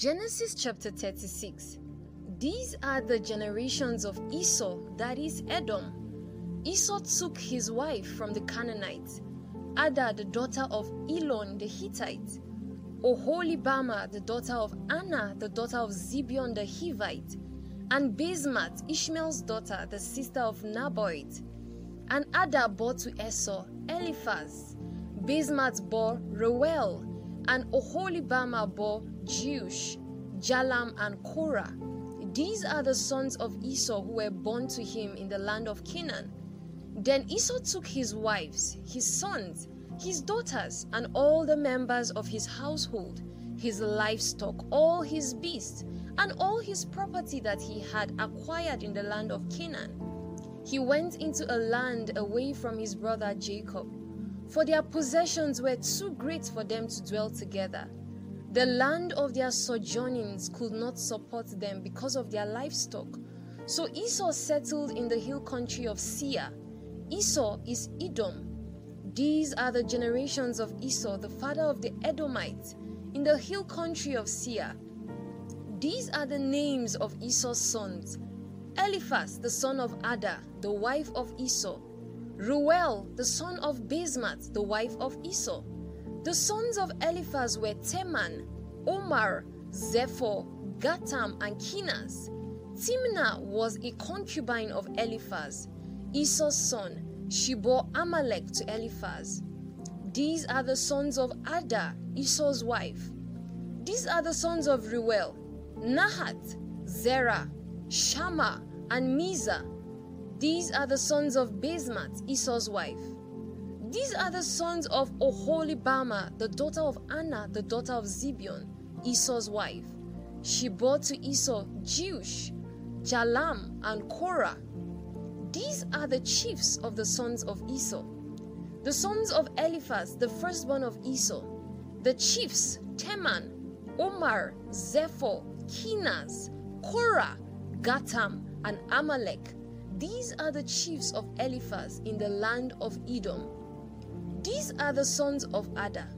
Genesis chapter 36. These are the generations of Esau, that is Edom. Esau took his wife from the Canaanites, Adah the daughter of Elon the Hittite, Oholibamah the daughter of Anah the daughter of Zibeon the Hivite, and Basemath Ishmael's daughter the sister of Nebaioth. And Adah bore to Esau Eliphaz. Basemath bore Reuel, and Oholibamah bore Jeush, Jalam, and Korah. These are the sons of Esau who were born to him in the land of Canaan. Then Esau took his wives, his sons, his daughters, and all the members of his household, his livestock, all his beasts, and all his property that he had acquired in the land of Canaan. He went into a land away from his brother Jacob, for their possessions were too great for them to dwell together. The land of their sojournings could not support them because of their livestock. So Esau settled in the hill country of Seir. Esau is Edom. These are the generations of Esau, the father of the Edomites, in the hill country of Seir. These are the names of Esau's sons Eliphaz, the son of Adah, the wife of Esau, Reuel, the son of Basemath, the wife of Esau. The sons of Eliphaz were Teman, Omar, Zepho, Gatam, and Kenaz. Timna was a concubine of Eliphaz, Esau's son. She bore Amalek to Eliphaz. These are the sons of Adah, Esau's wife. These are the sons of Reuel, Nahath, Zerah, Shammah, and Mizzah. These are the sons of Basemath, Esau's wife. These are the sons of Oholibamah, the daughter of Anah, the daughter of Zibeon, Esau's wife. She bore to Esau Jeush, Jalam, and Korah. These are the chiefs of the sons of Esau. The sons of Eliphaz, the firstborn of Esau. The chiefs Teman, Omar, Zepho, Kenaz, Korah, Gatam, and Amalek. These are the chiefs of Eliphaz in the land of Edom. These are the sons of Adah.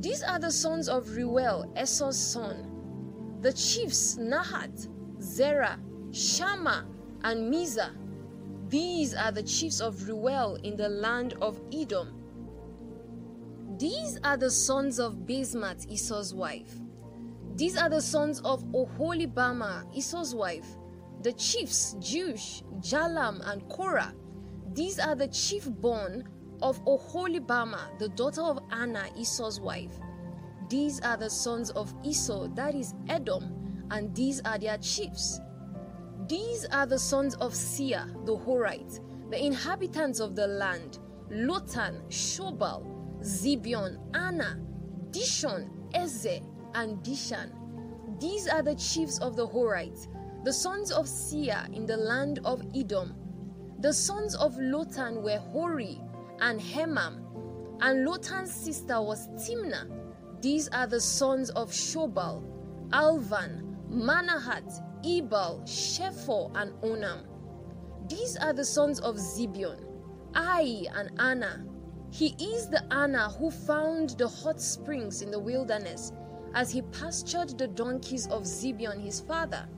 These are the sons of Reuel, Esau's son. The chiefs Nahath, Zerah, Shammah, and Mizzah. These are the chiefs of Reuel in the land of Edom. These are the sons of Basemath, Esau's wife. These are the sons of Oholibamah, Esau's wife. The chiefs Jeush, Jalam, and Korah. These are the chief born of Oholibamah, the daughter of Anah, Esau's wife. These are the sons of Esau, that is Edom, and these are their chiefs. These are the sons of Seir, the Horite, the inhabitants of the land Lotan, Shobal, Zibeon, Anah, Dishon, Ezer, and Dishan. These are the chiefs of the Horites, the sons of Seir in the land of Edom. The sons of Lotan were Hori and Hemam, and Lotan's sister was Timna. These are the sons of Shobal, Alvan, Manahath, Ebal, Shepho, and Onam. These are the sons of Zibeon, Ai, and Anah. He is the Anah who found the hot springs in the wilderness as he pastured the donkeys of Zibeon his father.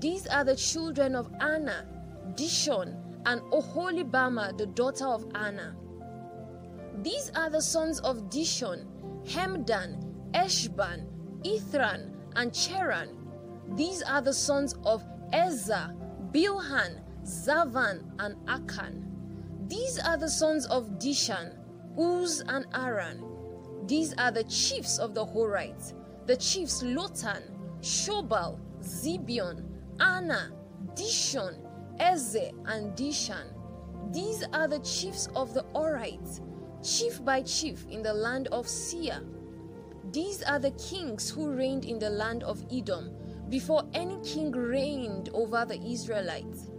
These are the children of Anah, Dishon, and Oholibamah, the daughter of Anah. These are the sons of Dishon, Hemdan, Eshban, Ithran, and Cheran. These are the sons of Ezer, Bilhan, Zaavan, and Akan. These are the sons of Dishan, Uz, and Aran. These are the chiefs of the Horites, the chiefs Lotan, Shobal, Zibeon, Anah, Dishon, Ezer, and Dishan. These are the chiefs of the Horites, chief by chief in the land of Seir. These are the kings who reigned in the land of Edom before any king reigned over the Israelites.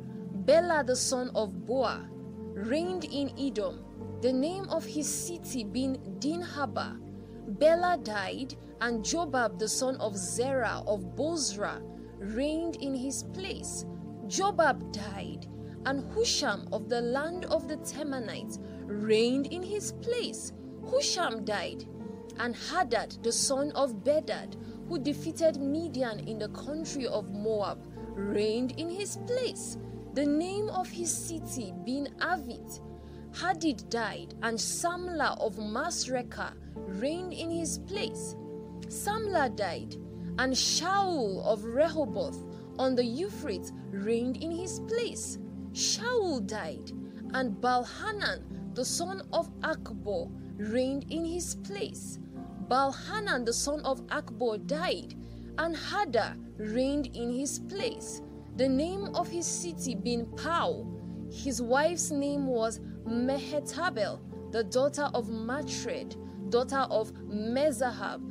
Bela the son of Beor reigned in Edom, the name of his city being Dinhabah. Bela died, and Jobab the son of Zerah of Bozrah reigned in his place. Jobab died, and Husham of the land of the Temanites reigned in his place. Husham died, and Hadad the son of Bedad, who defeated Midian in the country of Moab, reigned in his place. The name of his city being Avith. Hadad died, and Samlah of Masrekah reigned in his place. Samlah died, and Shaul of Rehoboth on the Euphrates reigned in his place. Shaul died, and Baal-hanan, the son of Achbor, reigned in his place. Baal-hanan, the son of Achbor, died, and Hadar reigned in his place. The name of his city being Pau. His wife's name was Mehetabel, the daughter of Matred, daughter of Mezahab.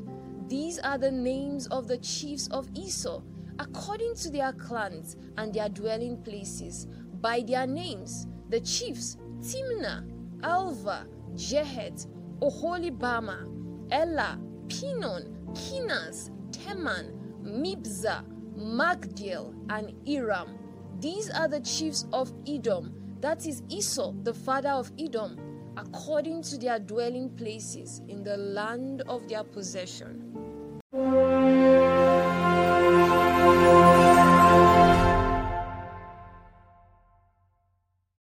These are the names of the chiefs of Esau, according to their clans and their dwelling places, by their names. The chiefs Timna, Alvah, Jetheth, Oholibamah, Elah, Pinon, Kenaz, Teman, Mibzar, Magdiel, and Iram. These are the chiefs of Edom, that is Esau, the father of Edom, according to their dwelling places in the land of their possession.